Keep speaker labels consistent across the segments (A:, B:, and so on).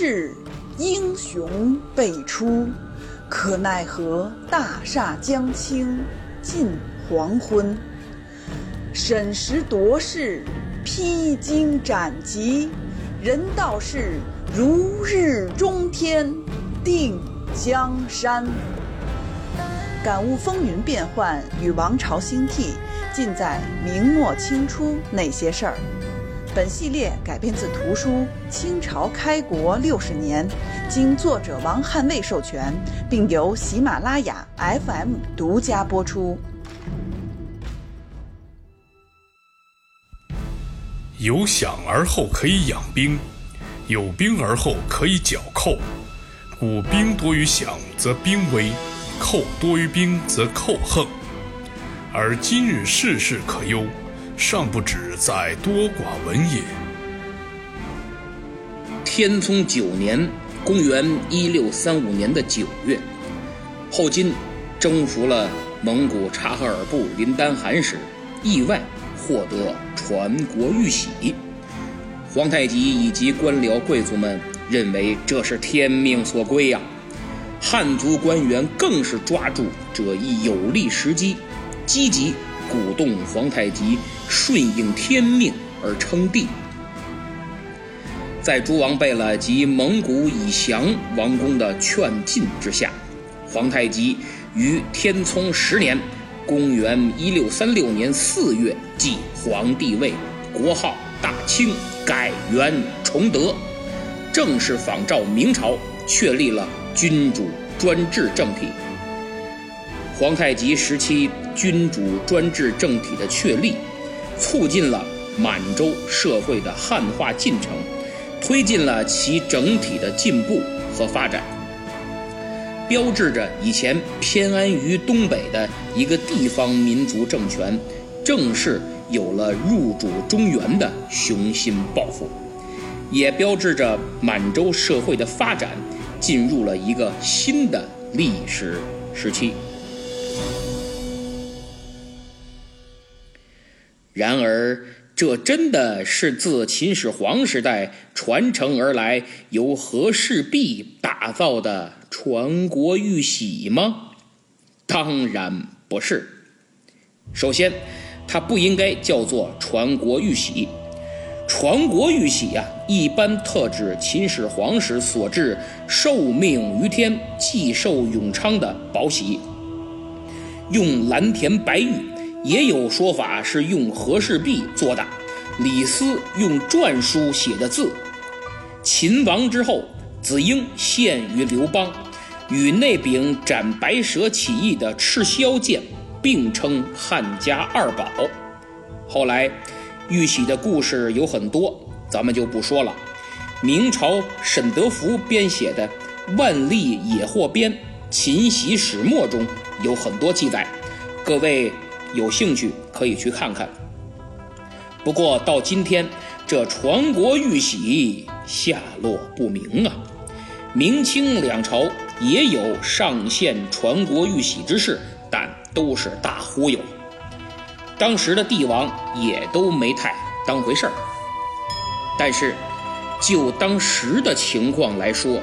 A: 是，英雄辈出，可奈何大厦将倾近黄昏。审时度势，披荆斩棘，人道是如日中天，定江山。感悟风云变幻与王朝兴替，尽在明末清初那些事儿。本系列改编自图书《清朝开国六十年》，经作者王汉卫授权，并由喜马拉雅 FM 独家播出。
B: 有饷而后可以养兵，有兵而后可以剿寇。故兵多于饷，则兵危；寇多于兵，则寇横。而今日事事可忧。尚不止在多寡闻也。
C: 天聪九年，公元一六三五年的九月，后金征服了蒙古察哈尔部林丹汗时，意外获得传国玉玺。皇太极以及官僚贵族们认为这是天命所归呀。汉族官员更是抓住这一有利时机，积极。鼓动皇太极顺应天命而称帝，在诸王贝勒及蒙古以降王公的劝进之下，皇太极于天聪十年（公元1636年4月）即皇帝位，国号大清，改元崇德，正式仿照明朝确立了君主专制政体。皇太极时期君主专制政体的确立，促进了满洲社会的汉化进程，推进了其整体的进步和发展，标志着以前偏安于东北的一个地方民族政权，正式有了入主中原的雄心抱负，也标志着满洲社会的发展进入了一个新的历史时期。然而，这真的是自秦始皇时代传承而来、由和氏璧打造的传国玉玺吗？当然不是。首先，它不应该叫做传国玉玺。传国玉玺呀，一般特指秦始皇时所制受命于天、既寿永昌的宝玺，用蓝田白玉。也有说法是用和氏璧做的，李斯用篆书写的字。秦亡之后，子婴献于刘邦，与那柄斩白蛇起义的赤霄剑并称汉家二宝。后来，玉玺的故事有很多，咱们就不说了。明朝沈德福编写的《万历野获编·秦玺始末》中有很多记载，各位。有兴趣可以去看看。不过到今天，这传国玉玺下落不明啊。明清两朝也有上献传国玉玺之事，但都是大忽悠。当时的帝王也都没太当回事儿。但是，就当时的情况来说，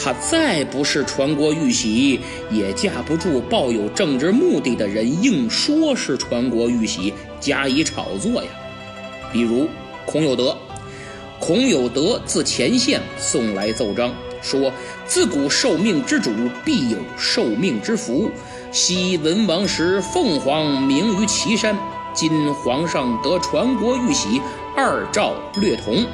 C: 他再不是传国玉玺，也架不住抱有政治目的的人硬说是传国玉玺加以炒作呀。比如孔有德，孔有德自前线送来奏章，说自古受命之主必有受命之福。昔文王时，凤凰鸣于岐山，今皇上得传国玉玺，二诏略同。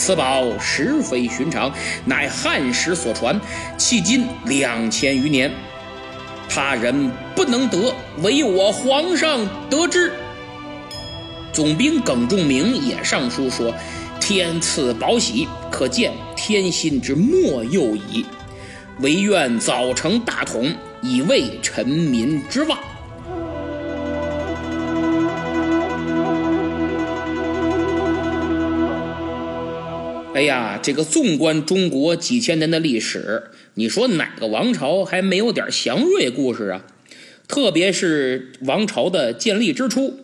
C: 此宝实非寻常，乃汉时所传，迄今两千余年，他人不能得，唯我皇上得之。总兵耿仲明也上书说：“天赐宝玺，可见天心之莫佑矣。唯愿早成大统，以慰臣民之望。”哎呀，这个纵观中国几千年的历史，你说哪个王朝还没有点祥瑞故事啊？特别是王朝的建立之初，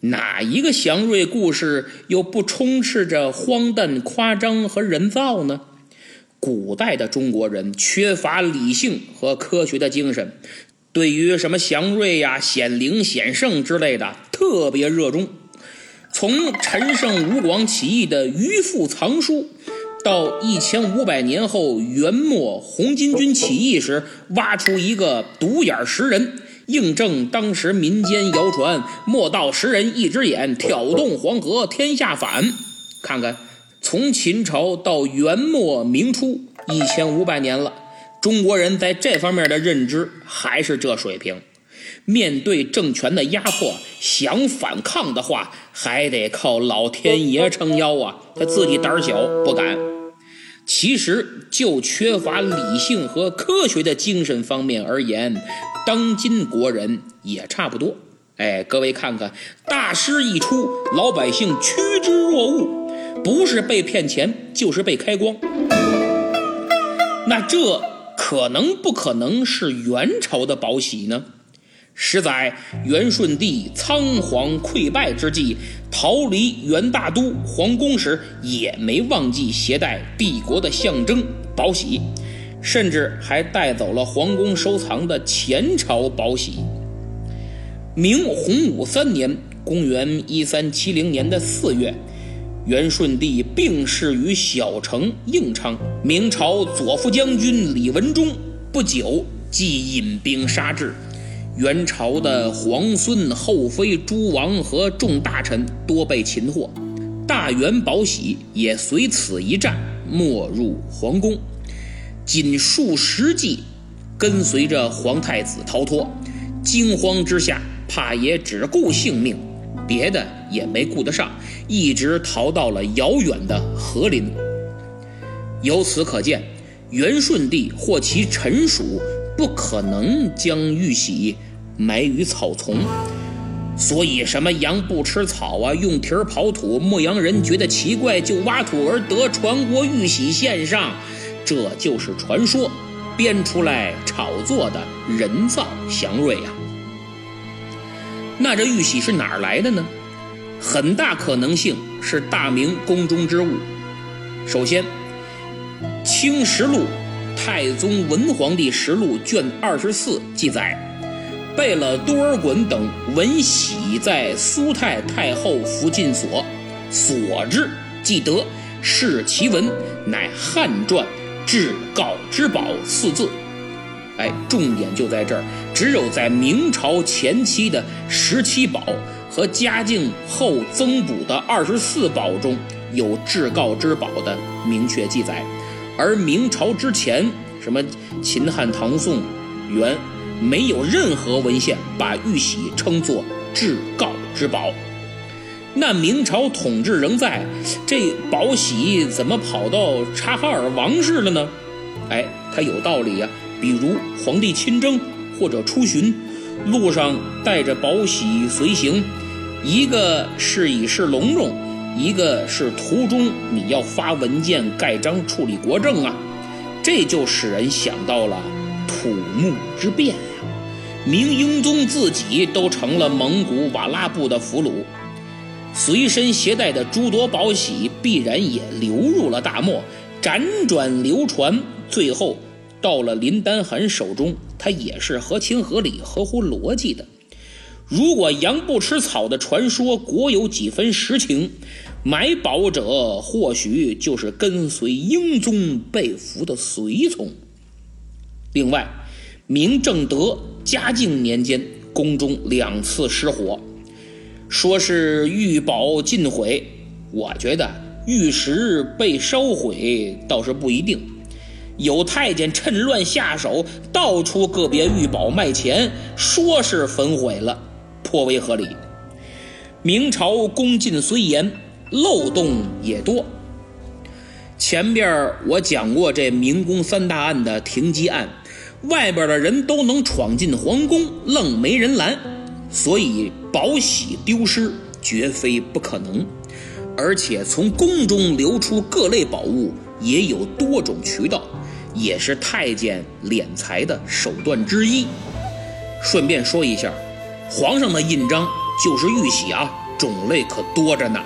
C: 哪一个祥瑞故事又不充斥着荒诞、夸张和人造呢？古代的中国人缺乏理性和科学的精神，对于什么祥瑞呀、显灵、显圣之类的特别热衷。从陈胜吴广起义的渔父藏书，到一千五百年后元末红巾军起义时挖出一个独眼石人。印证当时民间谣传，莫道石人一只眼挑动黄河，天下反。看看，从秦朝到元末明初，一千五百年了，中国人在这方面的认知还是这水平。面对政权的压迫，想反抗的话，还得靠老天爷撑腰啊！他自己胆小不敢。其实就缺乏理性和科学的精神方面而言。当今国人也差不多，哎，各位看看，大师一出，老百姓趋之若鹜，不是被骗钱，就是被开光。那这可能不可能是元朝的宝玺呢？实载元顺帝仓皇溃败之际，逃离元大都皇宫时，也没忘记携带帝国的象征宝玺。甚至还带走了皇宫收藏的前朝宝玺。明洪武三年（公元1370年的四月），元顺帝病逝于小城应昌。明朝左副将军李文忠不久即引兵杀至，元朝的皇孙、后妃、诸王和众大臣多被擒获，大元宝玺也随此一战没入皇宫。仅数十骑，跟随着皇太子逃脱，惊慌之下，怕也只顾性命，别的也没顾得上，一直逃到了遥远的和林。由此可见，元顺帝或其臣属不可能将玉玺埋于草丛，所以什么羊不吃草啊，用蹄儿刨土，牧羊人觉得奇怪，就挖土而得传国玉玺献上。这就是传说编出来炒作的人造祥瑞呀。那这玉玺是哪儿来的呢？很大可能性是大明宫中之物。首先，《清实录》太宗文皇帝实录卷二十四记载，贝勒多尔衮等闻玺在苏太太后福晋所，所之，既得，视其文，乃汉传。至告之宝四字，哎，重点就在这儿。只有在明朝前期的十七宝和嘉靖后增补的二十四宝中有至告之宝的明确记载，而明朝之前，什么秦汉唐宋元，没有任何文献把玉玺称作至高之宝。那明朝统治仍在，这宝玺怎么跑到察哈尔王室了呢？哎，它有道理呀。比如皇帝亲征或者出巡，路上带着宝玺随行，一个是以示隆重，一个是途中你要发文件盖章处理国政啊。这就使人想到了土木之变呀。明英宗自己都成了蒙古瓦剌部的俘虏。随身携带的诸多宝玺必然也流入了大漠，辗转流传，最后到了林丹汗手中，他也是合情合理、合乎逻辑的。如果羊不吃草的传说果有几分实情，买宝者或许就是跟随英宗被俘的随从。另外，明正德、嘉靖年间，宫中两次失火。说是玉宝尽毁，我觉得玉石被烧毁倒是不一定。有太监趁乱下手，盗出个别玉宝卖钱，说是焚毁了，颇为合理。明朝宫禁虽严，漏洞也多。前边我讲过这明宫三大案的停机案，外边的人都能闯进皇宫，愣没人拦。所以宝玺丢失绝非不可能，而且从宫中流出各类宝物也有多种渠道，也是太监敛财的手段之一。顺便说一下，皇上的印章就是玉玺啊，种类可多着呢，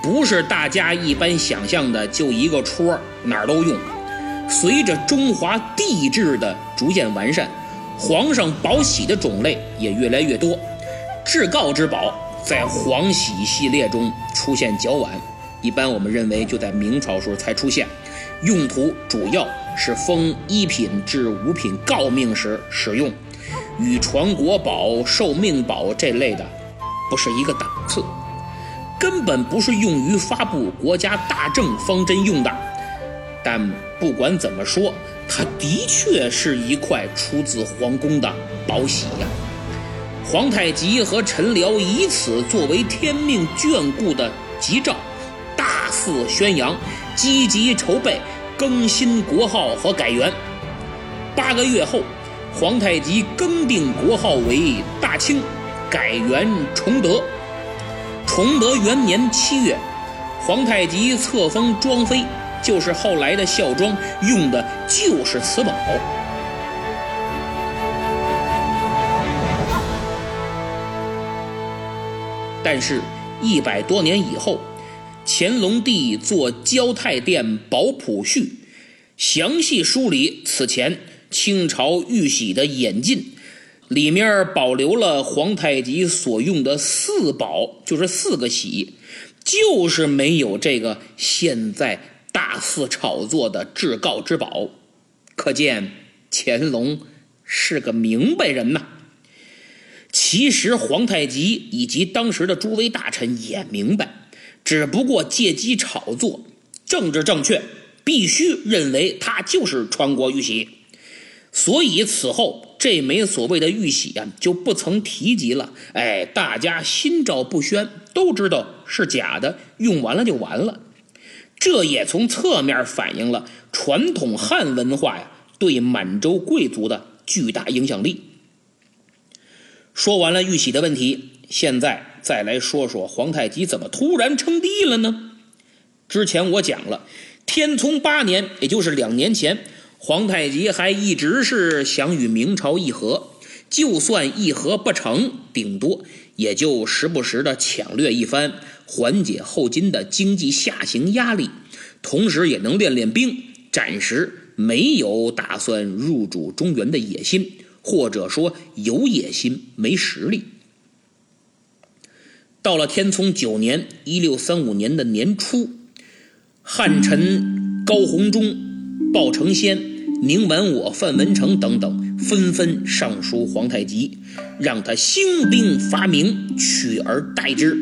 C: 不是大家一般想象的就一个戳哪儿都用。随着中华帝制的逐渐完善，皇上宝玺的种类也越来越多。至高之宝在皇玺系列中出现较晚，一般我们认为就在明朝时候才出现，用途主要是封一品至五品诰命时使用，与传国宝、寿命宝这类的不是一个档次，根本不是用于发布国家大政方针用的。但不管怎么说，它的确是一块出自皇宫的宝玺呀。皇太极和陈辽以此作为天命眷顾的吉兆，大肆宣扬，积极筹备更新国号和改元。八个月后，皇太极更定国号为大清，改元崇德。崇德元年七月，皇太极册封庄妃。就是后来的孝庄用的就是此宝，但是，一百多年以后，乾隆帝做《交泰殿宝谱序》，详细梳理此前清朝玉玺的演进，里面保留了皇太极所用的四宝，就是四个玺，就是没有这个现在。大肆炒作的至高之宝，可见乾隆是个明白人呐。其实皇太极以及当时的诸位大臣也明白，只不过借机炒作，政治正确，必须认为它就是传国玉玺，所以此后这枚所谓的玉玺啊就不曾提及了。哎，大家心照不宣，都知道是假的，用完了就完了。这也从侧面反映了传统汉文化呀对满洲贵族的巨大影响力。说完了玉玺的问题，现在再来说说皇太极怎么突然称帝了呢？之前我讲了，天聪八年，也就是两年前，皇太极还一直是想与明朝议和，就算议和不成，顶多也就时不时的抢掠一番。缓解后金的经济下行压力，同时也能练练兵，暂时没有打算入主中原的野心，或者说有野心没实力。到了天聪九年（一六三五年的年初），汉臣高弘忠、鲍承先、宁完我、范文成等等纷纷上书皇太极，让他兴兵伐明，取而代之。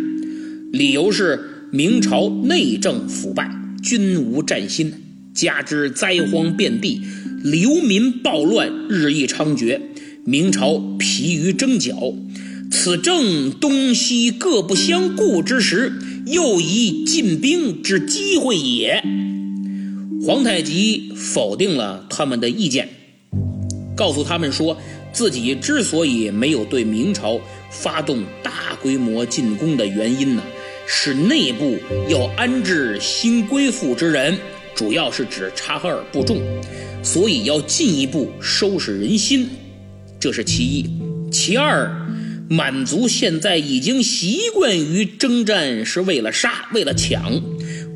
C: 理由是明朝内政腐败，军无战心，加之灾荒遍地，流民暴乱日益猖獗，明朝疲于征剿，此正东西各不相顾之时，又宜进兵之机会也。皇太极否定了他们的意见，告诉他们说自己之所以没有对明朝发动大规模进攻的原因呢？是内部要安置新归附之人，主要是指察哈尔部众，所以要进一步收拾人心，这是其一。其二，满族现在已经习惯于征战是为了杀，为了抢，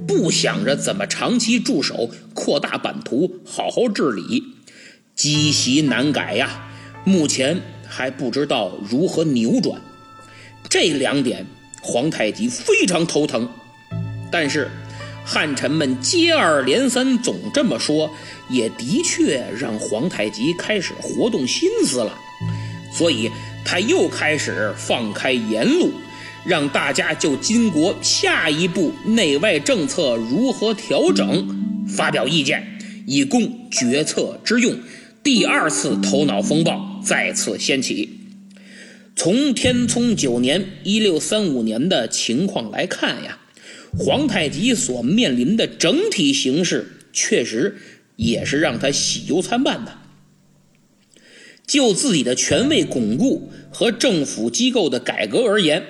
C: 不想着怎么长期驻守、扩大版图、好好治理，积习难改呀。目前还不知道如何扭转，这两点。皇太极非常头疼，但是汉臣们接二连三总这么说，也的确让皇太极开始活动心思了，所以他又开始放开言路，让大家就金国下一步内外政策如何调整发表意见，以供决策之用。第二次头脑风暴再次掀起。从天聪九年（一六三五年）的情况来看呀，皇太极所面临的整体形势确实也是让他喜忧参半的。就自己的权位巩固和政府机构的改革而言，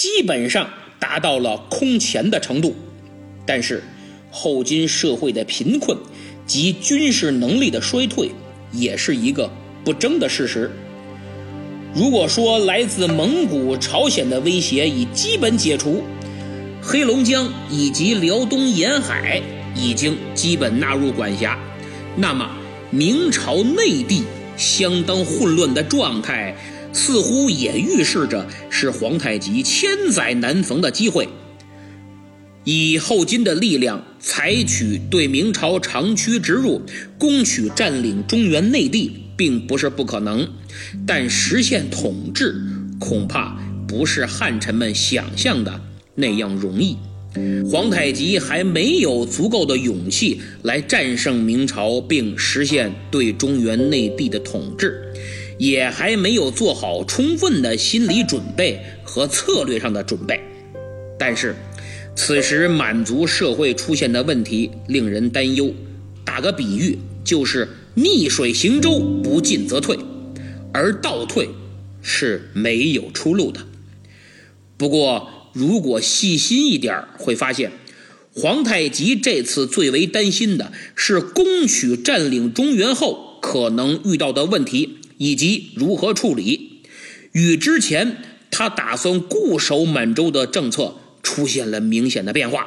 C: 基本上达到了空前的程度。但是，后金社会的贫困及军事能力的衰退，也是一个不争的事实。如果说来自蒙古、朝鲜的威胁已基本解除，黑龙江以及辽东沿海已经基本纳入管辖，那么明朝内地相当混乱的状态，似乎也预示着是皇太极千载难逢的机会。以后金的力量采取对明朝长驱直入，攻取占领中原内地，并不是不可能，但实现统治恐怕不是汉臣们想象的那样容易。皇太极还没有足够的勇气来战胜明朝，并实现对中原内地的统治，也还没有做好充分的心理准备和策略上的准备，但是。此时满族社会出现的问题令人担忧。打个比喻，就是逆水行舟，不进则退，而倒退是没有出路的。不过，如果细心一点，会发现皇太极这次最为担心的是攻取占领中原后可能遇到的问题以及如何处理，与之前他打算固守满洲的政策。出现了明显的变化。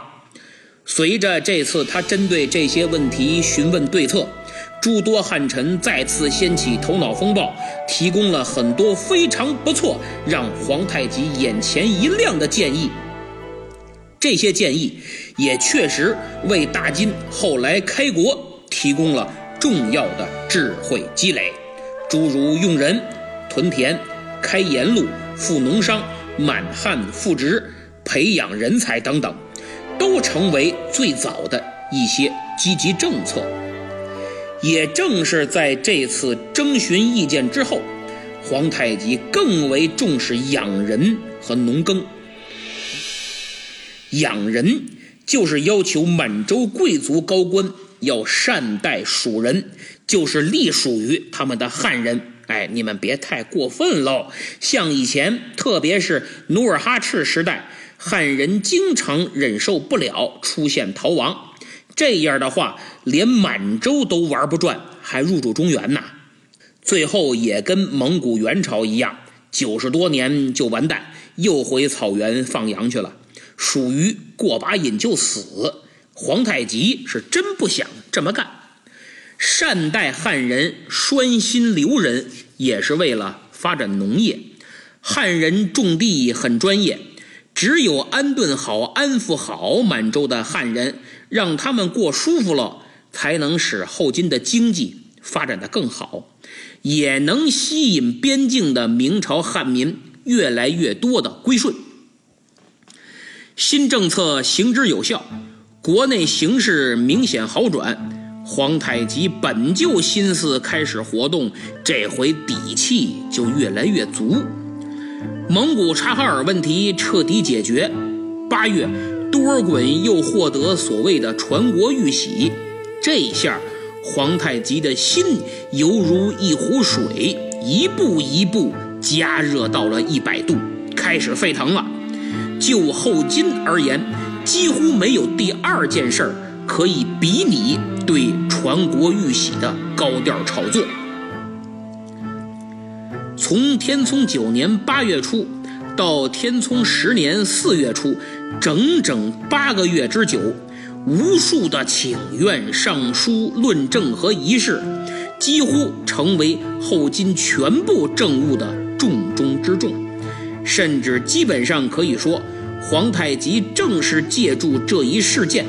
C: 随着这次他针对这些问题询问对策，诸多汉臣再次掀起头脑风暴，提供了很多非常不错、让皇太极眼前一亮的建议。这些建议也确实为大金后来开国提供了重要的智慧积累，诸如用人、屯田、开盐路、富农商、满汉复职。培养人才等等，都成为最早的一些积极政策。也正是在这次征询意见之后，皇太极更为重视养人和农耕。养人就是要求满洲贵族高官要善待蜀人，就是隶属于他们的汉人。哎，你们别太过分喽！像以前，特别是努尔哈赤时代。汉人经常忍受不了出现逃亡，这样的话，连满洲都玩不转，还入主中原呐？最后也跟蒙古元朝一样，九十多年就完蛋，又回草原放羊去了，属于过把瘾就死。皇太极是真不想这么干，善待汉人，拴心留人，也是为了发展农业。汉人种地很专业。只有安顿好、安抚好满洲的汉人，让他们过舒服了，才能使后金的经济发展的更好，也能吸引边境的明朝汉民越来越多的归顺。新政策行之有效，国内形势明显好转。皇太极本就心思开始活动，这回底气就越来越足。蒙古察哈尔问题彻底解决。八月，多尔衮又获得所谓的传国玉玺。这下，皇太极的心犹如一壶水，一步一步加热到了一百度，开始沸腾了。就后金而言，几乎没有第二件事儿可以比拟对传国玉玺的高调炒作。从天聪九年八月初到天聪十年四月初，整整八个月之久，无数的请愿、上书、论证和仪式，几乎成为后金全部政务的重中之重。甚至基本上可以说，皇太极正是借助这一事件，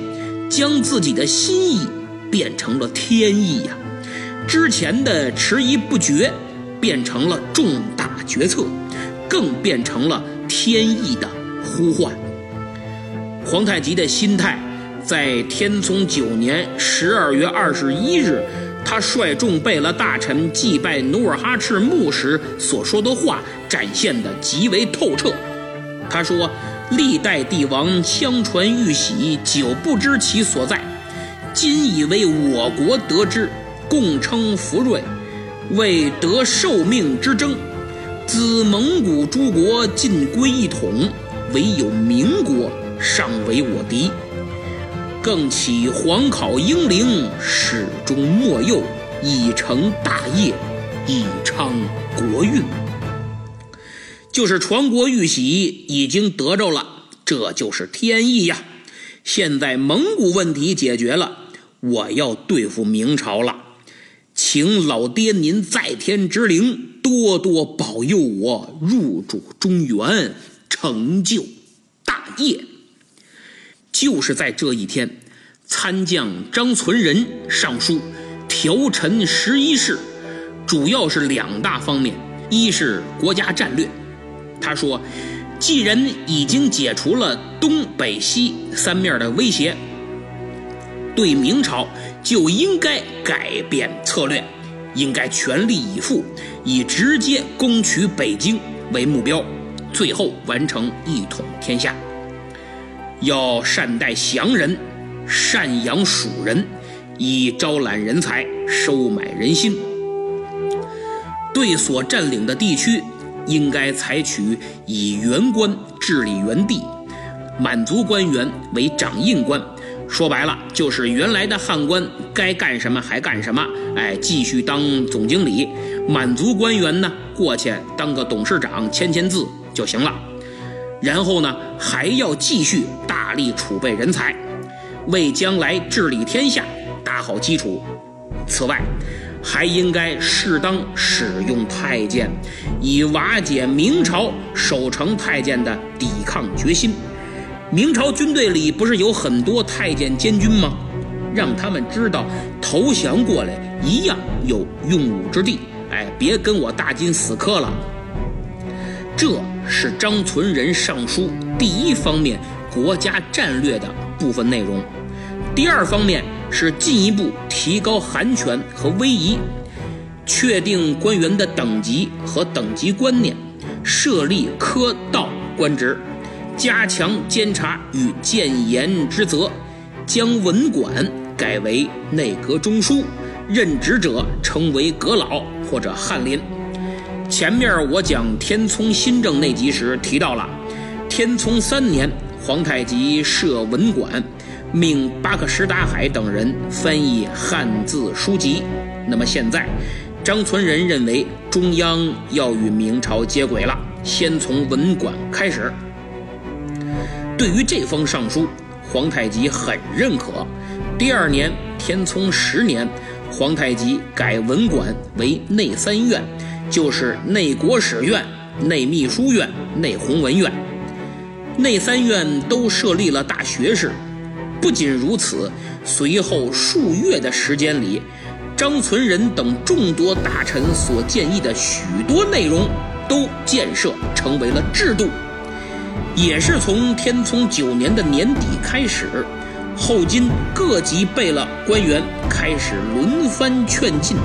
C: 将自己的心意变成了天意呀！之前的迟疑不决。变成了重大决策，更变成了天意的呼唤。皇太极的心态，在天聪九年十二月二十一日，他率众贝勒大臣祭拜努尔哈赤墓时所说的话，展现的极为透彻。他说：“历代帝王相传玉玺，久不知其所在，今以为我国得之，共称福瑞。”为得受命之争，自蒙古诸国尽归一统，唯有明国尚为我敌。更启皇考英灵，始终莫幼，以成大业，以昌国运。就是传国玉玺已经得着了，这就是天意呀。现在蒙古问题解决了，我要对付明朝了。请老爹您在天之灵多多保佑我入主中原，成就大业。就是在这一天，参将张存仁上书调陈十一事，主要是两大方面：一是国家战略。他说，既然已经解除了东北西三面的威胁，对明朝。就应该改变策略，应该全力以赴，以直接攻取北京为目标，最后完成一统天下。要善待降人，赡养蜀人，以招揽人才，收买人心。对所占领的地区，应该采取以原官治理原地，满族官员为掌印官。说白了，就是原来的汉官该干什么还干什么，哎，继续当总经理；满族官员呢，过去当个董事长，签签字就行了。然后呢，还要继续大力储备人才，为将来治理天下打好基础。此外，还应该适当使用太监，以瓦解明朝守城太监的抵抗决心。明朝军队里不是有很多太监监军吗？让他们知道投降过来一样有用武之地。哎，别跟我大金死磕了。这是张存仁上书第一方面国家战略的部分内容。第二方面是进一步提高韩权和威仪，确定官员的等级和等级观念，设立科道官职。加强监察与谏言之责，将文管改为内阁中书，任职者称为阁老或者翰林。前面我讲天聪新政那集时提到了，天聪三年，皇太极设文管，命巴克什达海等人翻译汉字书籍。那么现在，张存仁认为中央要与明朝接轨了，先从文管开始。对于这封上书，皇太极很认可。第二年，天聪十年，皇太极改文馆为内三院，就是内国史院、内秘书院、内弘文院。内三院都设立了大学士。不仅如此，随后数月的时间里，张存仁等众多大臣所建议的许多内容，都建设成为了制度。也是从天聪九年的年底开始，后金各级贝勒官员开始轮番劝进，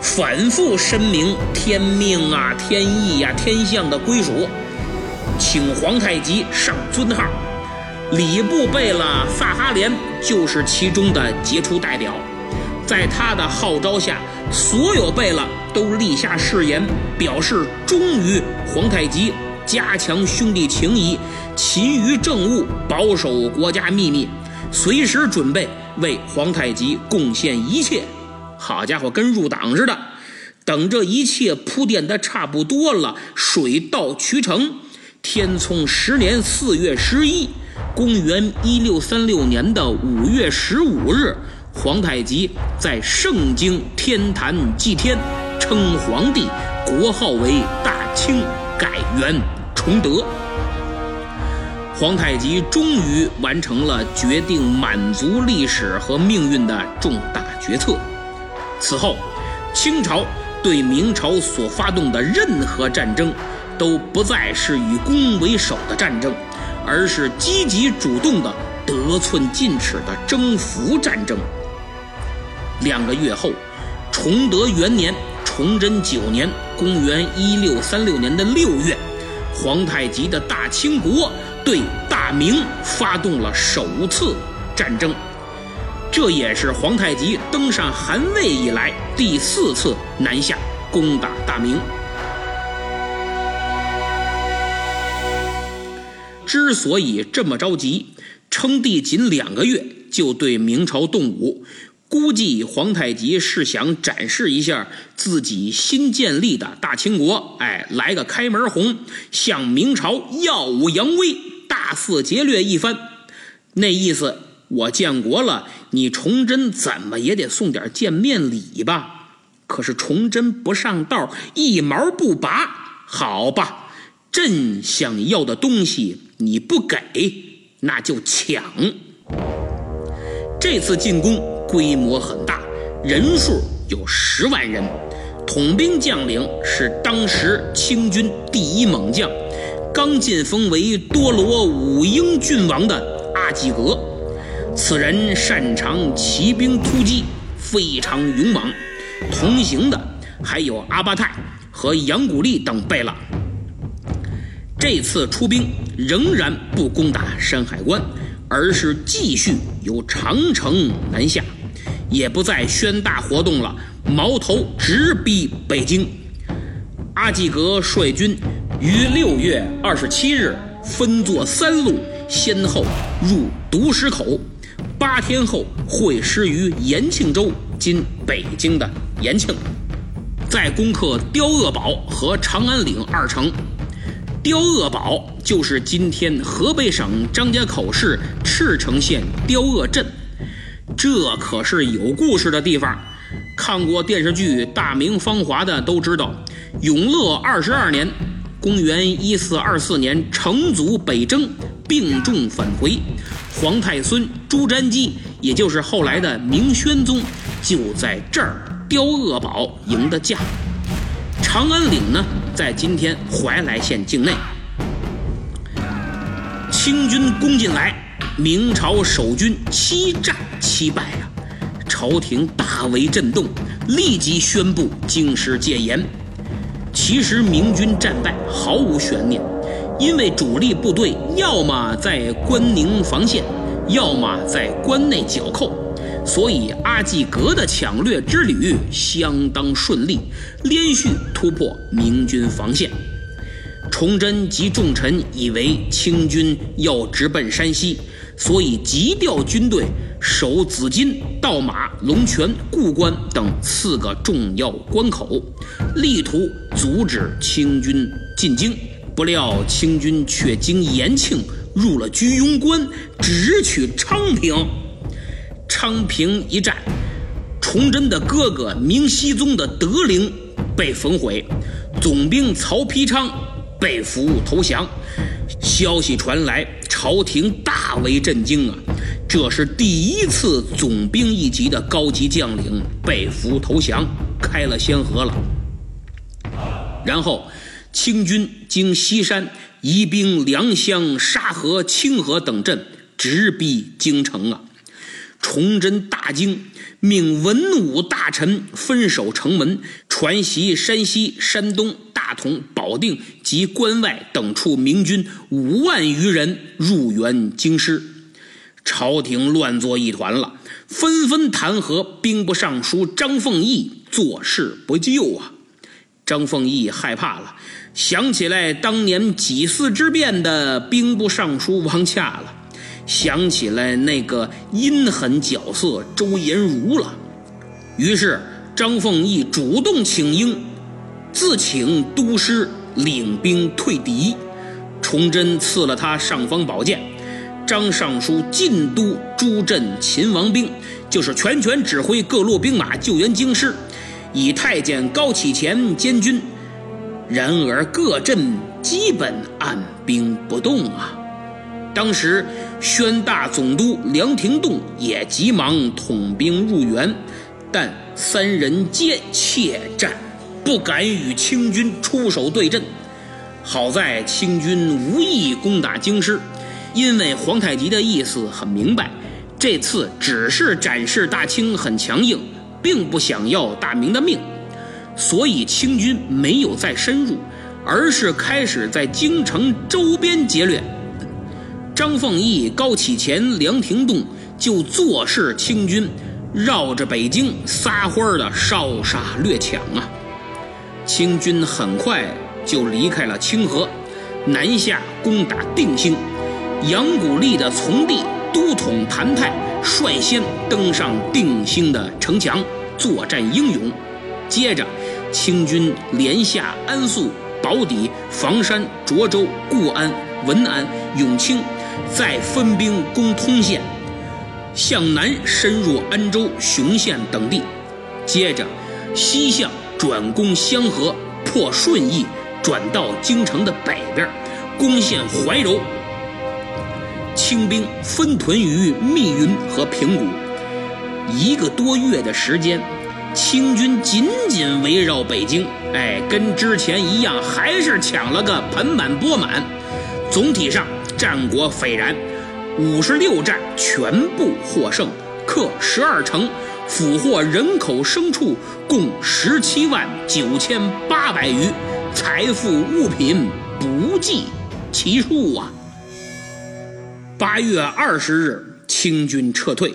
C: 反复申明天命啊、天意呀、天象的归属，请皇太极上尊号。礼部贝勒萨哈连就是其中的杰出代表，在他的号召下，所有贝勒都立下誓言，表示忠于皇太极。加强兄弟情谊，勤于政务，保守国家秘密，随时准备为皇太极贡献一切。好家伙，跟入党似的。等这一切铺垫的差不多了，水到渠成。天聪十年四月十一，公元一六三六年的五月十五日，皇太极在盛京天坛祭天，称皇帝，国号为大清。改元崇德，皇太极终于完成了决定满族历史和命运的重大决策。此后，清朝对明朝所发动的任何战争，都不再是以攻为守的战争，而是积极主动的得寸进尺的征服战争。两个月后，崇德元年。崇祯九年，公元一六三六年的六月，皇太极的大清国对大明发动了首次战争，这也是皇太极登上汗位以来第四次南下攻打大明。之所以这么着急，称帝仅两个月就对明朝动武，估计皇太极是想展示一下自己新建立的大清国，哎，来个开门红，向明朝耀武扬威，大肆劫掠一番。那意思，我建国了，你崇祯怎么也得送点见面礼吧？可是崇祯不上道，一毛不拔。好吧，朕想要的东西你不给，那就抢。这次进攻。规模很大，人数有十万人，统兵将领是当时清军第一猛将，刚晋封为多罗武英郡王的阿济格。此人擅长骑兵突击，非常勇猛。同行的还有阿巴泰和杨古力等贝勒。这次出兵仍然不攻打山海关，而是继续由长城南下。也不再宣大活动了，矛头直逼北京。阿济格率军于六月二十七日分作三路，先后入独石口，八天后会师于延庆州（今北京的延庆），再攻克刁鄂堡和长安岭二城。刁鄂堡就是今天河北省张家口市赤城县刁鄂镇。这可是有故事的地方，看过电视剧《大明芳华》的都知道，永乐二十二年，公元一四二四年，成祖北征，病重返回，皇太孙朱瞻基，也就是后来的明宣宗，就在这儿刁鄂堡赢的驾。长安岭呢，在今天怀来县境内，清军攻进来。明朝守军七战七败啊，朝廷大为震动，立即宣布京师戒严。其实明军战败毫无悬念，因为主力部队要么在关宁防线，要么在关内剿寇，所以阿济格的抢掠之旅相当顺利，连续突破明军防线。崇祯及重臣以为清军要直奔山西。所以急调军队守紫金、道马、龙泉、故关等四个重要关口，力图阻止清军进京。不料清军却经延庆入了居庸关，直取昌平。昌平一战，崇祯的哥哥明熹宗的德陵被焚毁，总兵曹丕昌被俘投降。消息传来。朝廷大为震惊啊！这是第一次总兵一级的高级将领被俘投降，开了先河了。然后，清军经西山移兵良乡、沙河、清河等镇，直逼京城啊！崇祯大惊，命文武大臣分守城门，传习山西、山东。大同、保定及关外等处明军五万余人入援京师，朝廷乱作一团了，纷纷弹劾兵部尚书张凤义坐视不救啊！张凤义害怕了，想起来当年几次之变的兵部尚书王洽了，想起来那个阴狠角色周延儒了，于是张凤义主动请缨。自请督师领兵退敌，崇祯赐了他尚方宝剑。张尚书进都诸镇秦王兵，就是全权指挥各路兵马救援京师，以太监高启乾监军。然而各镇基本按兵不动啊。当时宣大总督梁廷栋也急忙统兵入援，但三人皆怯战。不敢与清军出手对阵，好在清军无意攻打京师，因为皇太极的意思很明白，这次只是展示大清很强硬，并不想要大明的命，所以清军没有再深入，而是开始在京城周边劫掠。张凤义、高启乾、梁廷栋就坐视清军绕着北京撒欢的烧杀掠抢啊！清军很快就离开了清河，南下攻打定兴。杨古立的从弟都统谭泰率先登上定兴的城墙，作战英勇。接着，清军连下安宿、宝坻、房山、涿州、固安、文安、永清，再分兵攻通县，向南深入安州、雄县等地。接着，西向转攻香河，破顺义，转到京城的北边，攻陷怀柔。清兵分屯于密云和平谷，一个多月的时间，清军紧紧围绕北京，哎，跟之前一样，还是抢了个盆满钵满。总体上战果斐然，五十六战全部获胜，克十二城，俘获人口牲畜共十七万九千八百余，财富物品不计其数啊。八月二十日，清军撤退。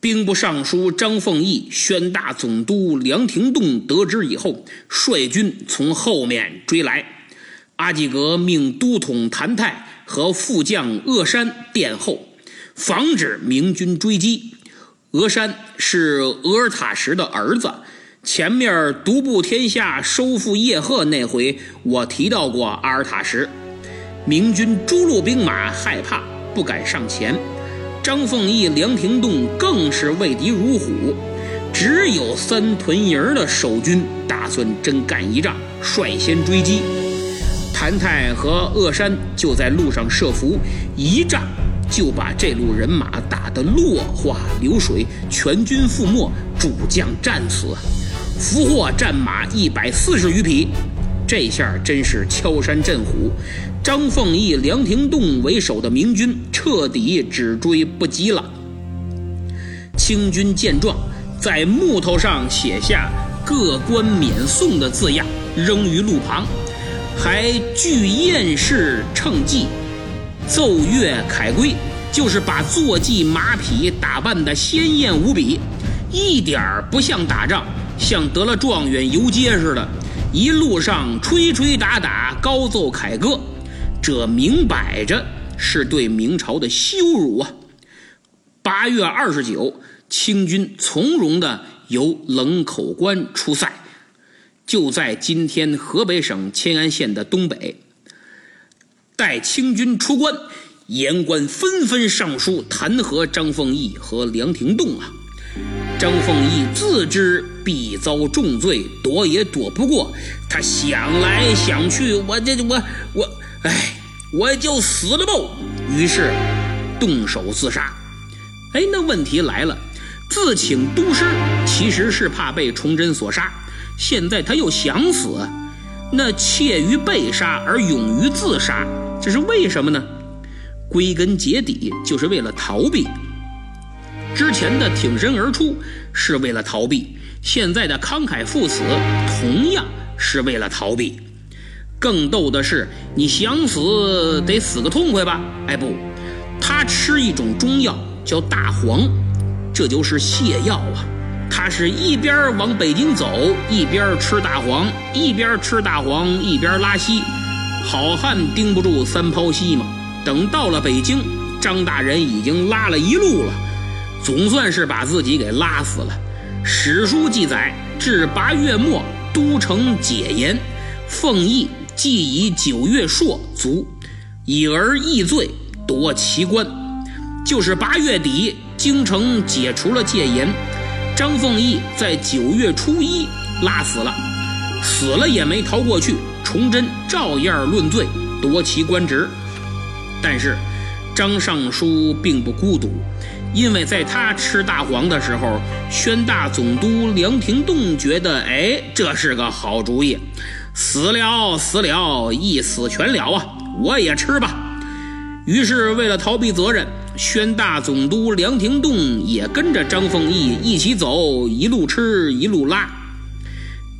C: 兵部尚书张凤毅、宣大总督梁廷栋得知以后，率军从后面追来。阿济格命都统谭泰和副将鄂山殿后，防止明军追击。鄂山是额尔塔什的儿子。前面独步天下、收复叶赫那回，我提到过阿尔塔什。明军诸路兵马害怕。不敢上前，张凤义、梁廷栋更是畏敌如虎，只有三屯营的守军打算真干一仗，率先追击。韩泰和鄂山就在路上设伏，一仗就把这路人马打得落花流水，全军覆没，主将战死，俘获战马一百四十余匹。这下真是敲山震虎，张凤义、梁廷栋为首的明军彻底只追不及了。清军见状，在木头上写下“各官免送”的字样，扔于路旁，还据宴士乘骑，奏乐凯归，就是把坐骑马匹打扮的鲜艳无比，一点儿不像打仗，像得了状元游街似的。一路上吹吹打打，高奏凯歌，这明摆着是对明朝的羞辱啊！八月二十九，清军从容的由冷口关出塞，就在今天河北省迁安县的东北。待清军出关，言官纷纷上书弹劾张凤义和梁廷栋啊。张凤义自知必遭重罪，躲也躲不过。他想来想去，我这我我，哎，我就死了吧！于是动手自杀。哎，那问题来了，自请督师其实是怕被崇祯所杀，现在他又想死，那怯于被杀而勇于自杀，这是为什么呢？归根结底就是为了逃避。之前的挺身而出是为了逃避，现在的慷慨赴死同样是为了逃避。更逗的是，你想死得死个痛快吧？哎不，他吃一种中药叫大黄，这就是泻药啊。他是一边往北京走，一边吃大黄，一边吃大黄一边拉稀。好汉盯不住三泡稀嘛。等到了北京，张大人已经拉了一路了。总算是把自己给拉死了。史书记载，至八月末，都城解严，奉义即以九月朔卒，以而易罪，夺其官。就是八月底，京城解除了戒严，张凤义在九月初一拉死了，死了也没逃过去，崇祯照样论罪，夺其官职。但是，张尚书并不孤独。因为在他吃大黄的时候，宣大总督梁廷栋觉得，哎，这是个好主意，死了死了，一死全了啊！我也吃吧。于是为了逃避责任，宣大总督梁廷栋也跟着张凤义一起走，一路吃一路拉。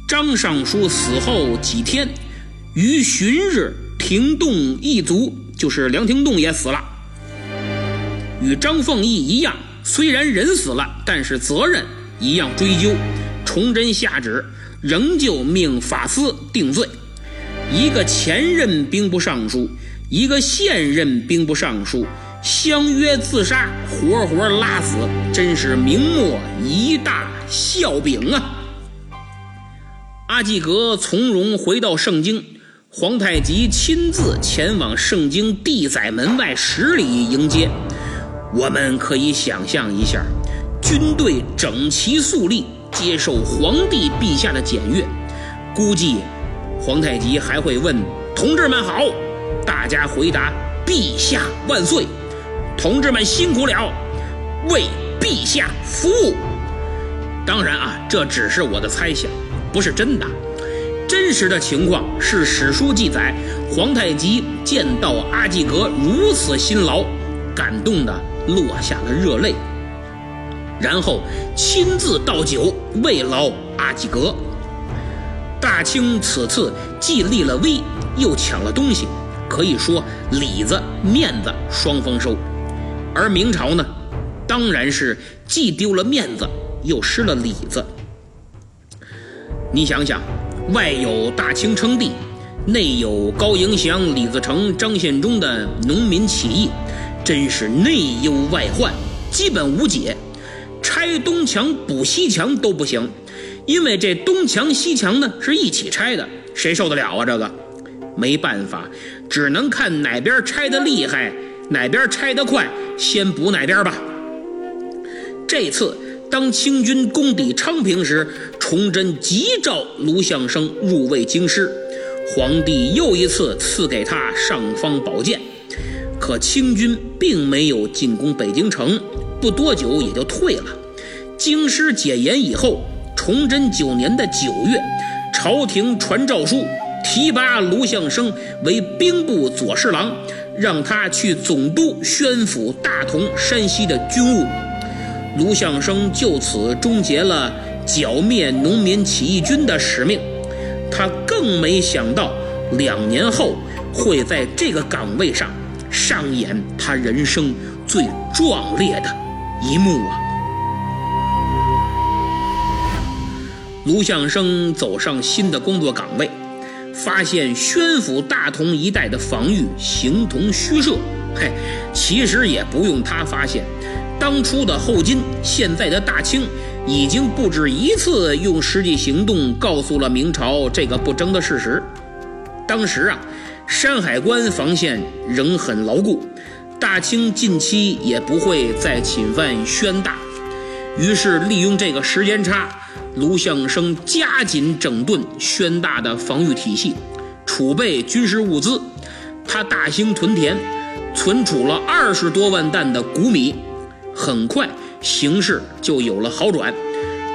C: 张尚书死后几天，于旬日，廷栋一族，就是梁廷栋也死了。与张凤义一样，虽然人死了，但是责任一样追究。崇祯下旨，仍旧命法司定罪。一个前任兵部尚书，一个现任兵部尚书，相约自杀，活活拉死，真是明末一大笑柄啊！阿济格从容回到盛京，皇太极亲自前往盛京地宰门外十里迎接。我们可以想象一下，军队整齐肃立，接受皇帝陛下的检阅。估计皇太极还会问：“同志们好！”大家回答：“陛下万岁！”同志们辛苦了，为陛下服务。当然啊，这只是我的猜想，不是真的。真实的情况是史书记载，皇太极见到阿济格如此辛劳，感动的落下了热泪，然后亲自倒酒慰劳阿济格。大清此次既立了威，又抢了东西，可以说里子面子双丰收。而明朝呢，当然是既丢了面子，又失了里子。你想想，外有大清称帝，内有高迎祥、李自成、张献忠的农民起义，真是内忧外患，基本无解。拆东墙补西墙都不行，因为这东墙西墙呢是一起拆的，谁受得了啊？这个没办法，只能看哪边拆的厉害。哪边拆得快，先补哪边吧。这次当清军攻抵昌平时，崇祯急召卢象升入卫京师，皇帝又一次赐给他尚方宝剑。可清军并没有进攻北京城，不多久也就退了。京师解严以后，崇祯九年的九月，朝廷传诏书，提拔卢象升为兵部左侍郎。让他去总督宣府大同山西的军务，卢象升就此终结了剿灭农民起义军的使命。他更没想到，两年后会在这个岗位上上演他人生最壮烈的一幕啊！卢象升走上新的工作岗位。发现宣府大同一带的防御形同虚设，嘿，其实也不用他发现，当初的后金，现在的大清，已经不止一次用实际行动告诉了明朝这个不争的事实。当时啊，山海关防线仍很牢固，大清近期也不会再侵犯宣大，于是利用这个时间差。卢象升加紧整顿宣大的防御体系，储备军事物资。他大兴屯田，存储了二十多万担的谷米。很快，形势就有了好转。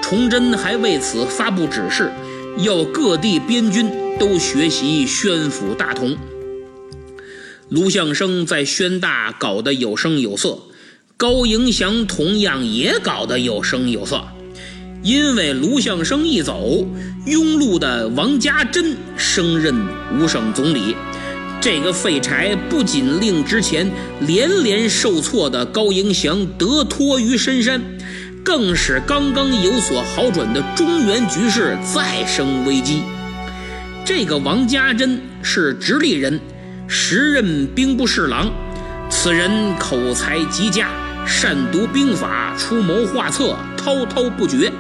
C: 崇祯还为此发布指示，要各地边军都学习宣府大同。卢象升在宣大搞得有声有色，高迎祥同样也搞得有声有色。因为卢象升一走，庸碌的王家珍升任五省总理，这个废柴不仅令之前连连受挫的高迎祥得脱于深山，更使刚刚有所好转的中原局势再生危机。这个王家珍是直隶人，时任兵部侍郎，此人口才极佳，善读兵法，出谋划策，滔滔不绝。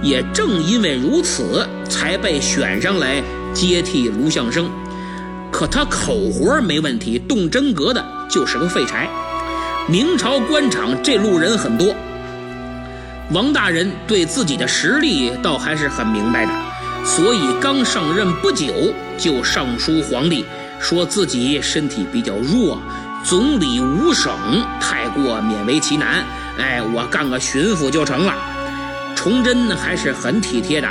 C: 也正因为如此，才被选上来接替卢象升。可他口活没问题，动真格的就是个废柴。明朝官场这路人很多。王大人对自己的实力倒还是很明白的，所以刚上任不久就上书皇帝，说自己身体比较弱，总理五省太过勉为其难。哎，我干个巡抚就成了。崇祯还是很体贴的，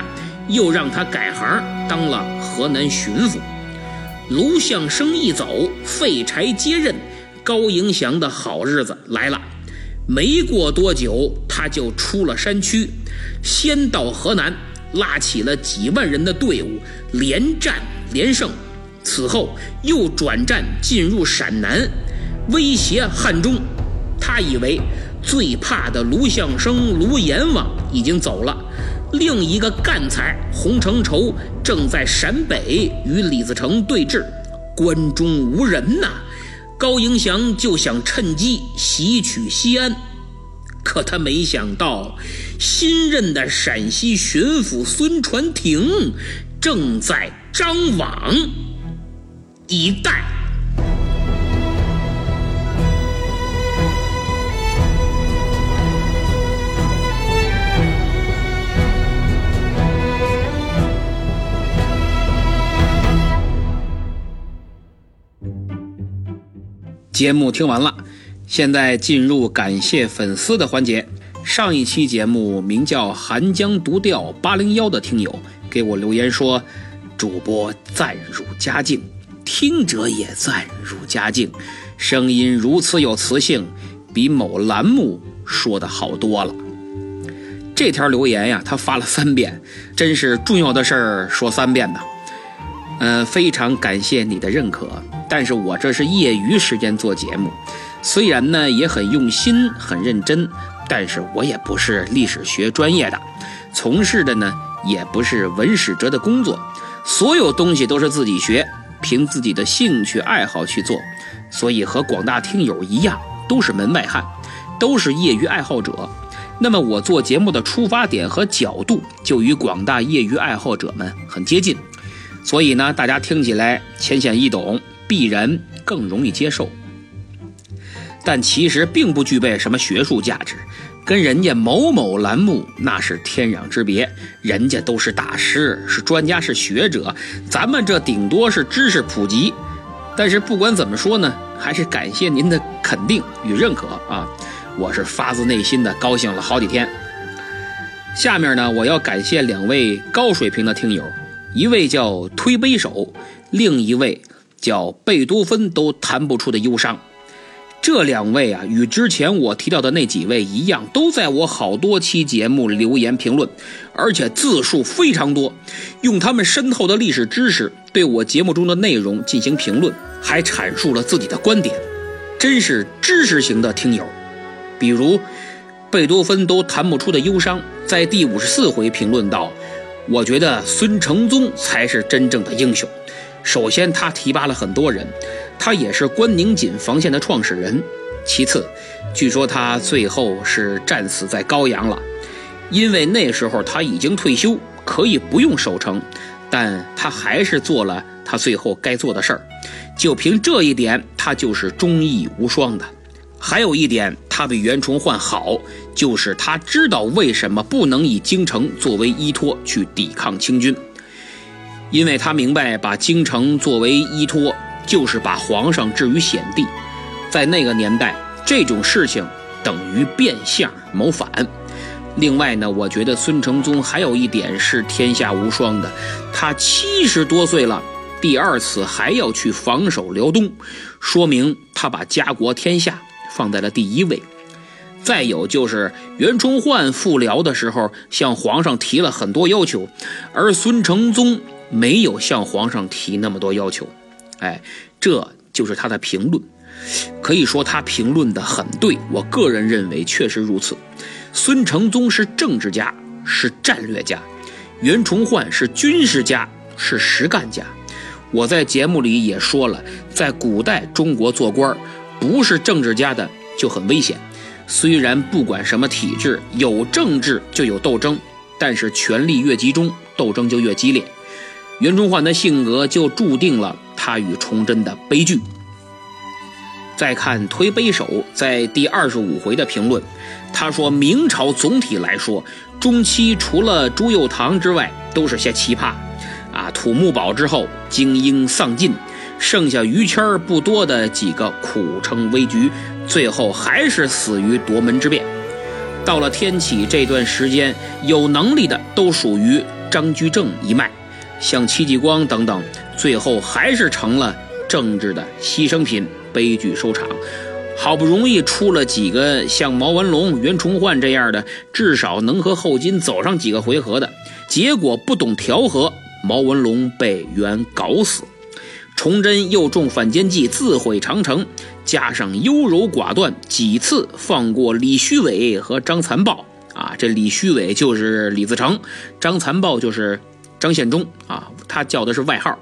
C: 又让他改行当了河南巡抚。卢象升一走，废柴接任，高迎祥的好日子来了。没过多久，他就出了山区，先到河南，拉起了几万人的队伍，连战连胜。此后又转战进入陕南，威胁汉中。他以为。最怕的卢象升、卢阎王已经走了，另一个干才洪承畴正在陕北与李自成对峙，关中无人呐。高迎祥就想趁机袭取西安，可他没想到，新任的陕西巡抚孙传庭正在张网以待。节目听完了，现在进入感谢粉丝的环节。上一期节目名叫《寒江独钓八零幺》的听友给我留言说，主播赞入佳境，听者也赞入佳境，声音如此有磁性，比某栏目说的好多了。这条留言呀，他发了三遍，真是重要的事儿说三遍呢。嗯，非常感谢你的认可。但是我这是业余时间做节目，虽然呢也很用心、很认真，但是我也不是历史学专业的，从事的呢也不是文史哲的工作，所有东西都是自己学，凭自己的兴趣爱好去做，所以和广大听友一样，都是门外汉，都是业余爱好者。那么我做节目的出发点和角度就与广大业余爱好者们很接近，所以呢，大家听起来浅显易懂。必然更容易接受，但其实并不具备什么学术价值，跟人家某某栏目那是天壤之别。人家都是大师，是专家，是学者，咱们这顶多是知识普及。但是不管怎么说呢，还是感谢您的肯定与认可啊！我是发自内心的高兴了好几天。下面呢，我要感谢两位高水平的听友，一位叫推杯手，另一位。叫贝多芬都弹不出的忧伤，这两位啊，与之前我提到的那几位一样，都在我好多期节目留言评论，而且字数非常多，用他们深厚的历史知识对我节目中的内容进行评论，还阐述了自己的观点，真是知识型的听友。比如，贝多芬都弹不出的忧伤，在第五十四回评论道：“我觉得孙承宗才是真正的英雄。”首先，他提拔了很多人，他也是关宁锦防线的创始人。其次，据说他最后是战死在高阳了，因为那时候他已经退休，可以不用守城，但他还是做了他最后该做的事儿。就凭这一点，他就是忠义无双的。还有一点，他比袁崇焕好，就是他知道为什么不能以京城作为依托去抵抗清军。因为他明白，把京城作为依托，就是把皇上置于险地。在那个年代，这种事情等于变相谋反。另外呢，我觉得孙承宗还有一点是天下无双的，他七十多岁了，第二次还要去防守辽东，说明他把家国天下放在了第一位。再有就是袁崇焕复辽的时候，向皇上提了很多要求，而孙承宗。没有向皇上提那么多要求，哎，这就是他的评论，可以说他评论的很对，我个人认为确实如此。孙承宗是政治家，是战略家；袁崇焕是军事家，是实干家。我在节目里也说了，在古代中国做官，不是政治家的就很危险。虽然不管什么体制，有政治就有斗争，但是权力越集中，斗争就越激烈。袁崇焕的性格就注定了他与崇祯的悲剧。再看推杯手在第二十五回的评论，他说明朝总体来说，中期除了朱佑樘之外，都是些奇葩。啊，土木堡之后，精英丧尽，剩下于谦不多的几个苦撑危局，最后还是死于夺门之变。到了天启这段时间，有能力的都属于张居正一脉。像戚继光等等，最后还是成了政治的牺牲品，悲剧收场。好不容易出了几个像毛文龙、袁崇焕这样的，至少能和后金走上几个回合的，结果不懂调和，毛文龙被袁搞死，崇祯又中反间计，自毁长城，加上优柔寡断，几次放过李虚伟和张残暴。啊，这李虚伟就是李自成，张残暴就是。张献忠啊，他叫的是外号。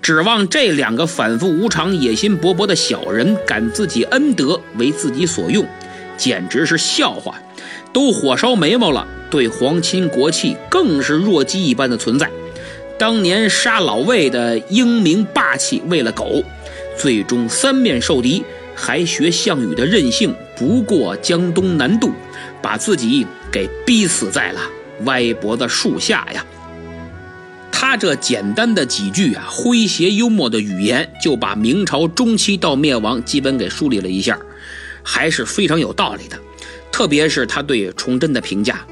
C: 指望这两个反复无常、野心勃勃的小人感自己恩德为自己所用，简直是笑话！都火烧眉毛了，对皇亲国戚更是弱鸡一般的存在。当年杀老魏的英明霸气，为了狗，最终三面受敌，还学项羽的任性，不过江东南渡，把自己给逼死在了歪脖子树下呀！他这简单的几句啊，诙谐幽默的语言，就把明朝中期到灭亡基本给梳理了一下，还是非常有道理的。特别是他对崇祯的评价，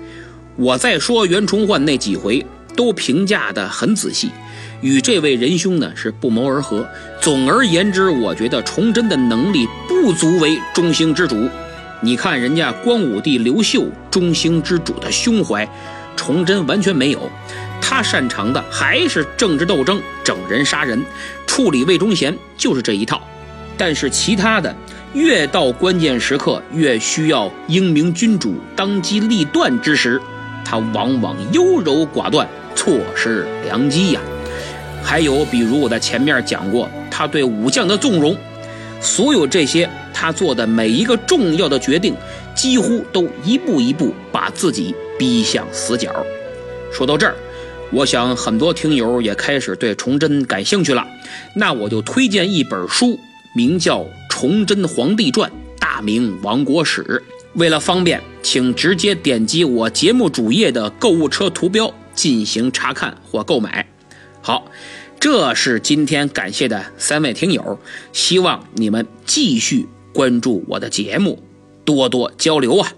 C: 我再说袁崇焕那几回都评价的很仔细，与这位仁兄呢是不谋而合。总而言之，我觉得崇祯的能力不足为中兴之主。你看人家光武帝刘秀中兴之主的胸怀，崇祯完全没有。他擅长的还是政治斗争、整人杀人、处理魏忠贤，就是这一套。但是其他的，越到关键时刻，越需要英明君主当机立断之时，他往往优柔寡断，错失良机呀。还有，比如我在前面讲过，他对武将的纵容，所有这些，他做的每一个重要的决定，几乎都一步一步把自己逼向死角。说到这儿。我想很多听友也开始对崇祯感兴趣了，那我就推荐一本书，名叫《崇祯皇帝传·大明亡国史》。为了方便，请直接点击我节目主页的购物车图标进行查看或购买。好，这是今天感谢的三位听友，希望你们继续关注我的节目，多多交流啊。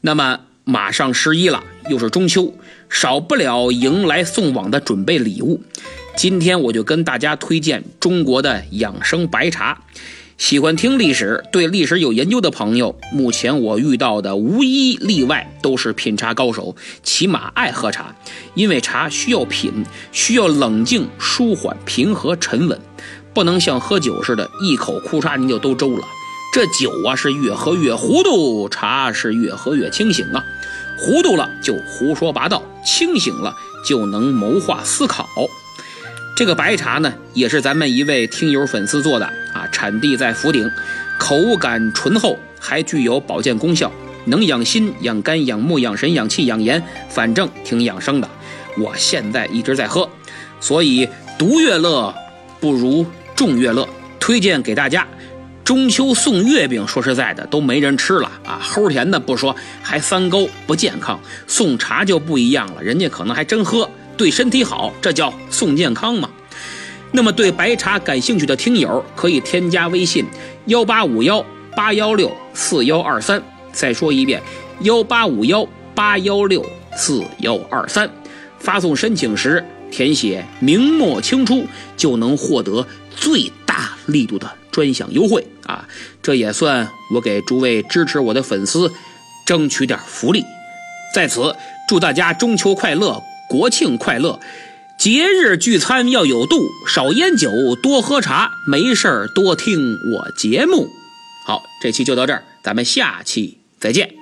C: 那么马上十一了，又是中秋。少不了迎来送往的准备礼物，今天我就跟大家推荐中国的养生白茶。喜欢听历史、对历史有研究的朋友，目前我遇到的无一例外都是品茶高手，起码爱喝茶。因为茶需要品，需要冷静、舒缓、平和、沉稳，不能像喝酒似的，一口哭嚓您就都周了。这酒啊是越喝越糊涂，茶是越喝越清醒啊。糊涂了就胡说八道，清醒了就能谋划思考。这个白茶呢，也是咱们一位听友粉丝做的啊，产地在福鼎，口感醇厚，还具有保健功效，能养心、养肝、养目、养神、养气、养颜，反正挺养生的。我现在一直在喝，所以独乐乐不如众乐乐，推荐给大家。中秋送月饼，说实在的都没人吃了啊！齁甜的不说，还三高不健康。送茶就不一样了，人家可能还真喝，对身体好，这叫送健康嘛。那么对白茶感兴趣的听友，可以添加微信幺八五幺八幺六四幺二三。再说一遍，幺八五幺八幺六四幺二三。发送申请时填写明末清初，就能获得最大力度的。专享优惠啊！这也算我给诸位支持我的粉丝争取点福利。在此祝大家中秋快乐，国庆快乐！节日聚餐要有度，少烟酒，多喝茶，没事多听我节目。好，这期就到这儿，咱们下期再见。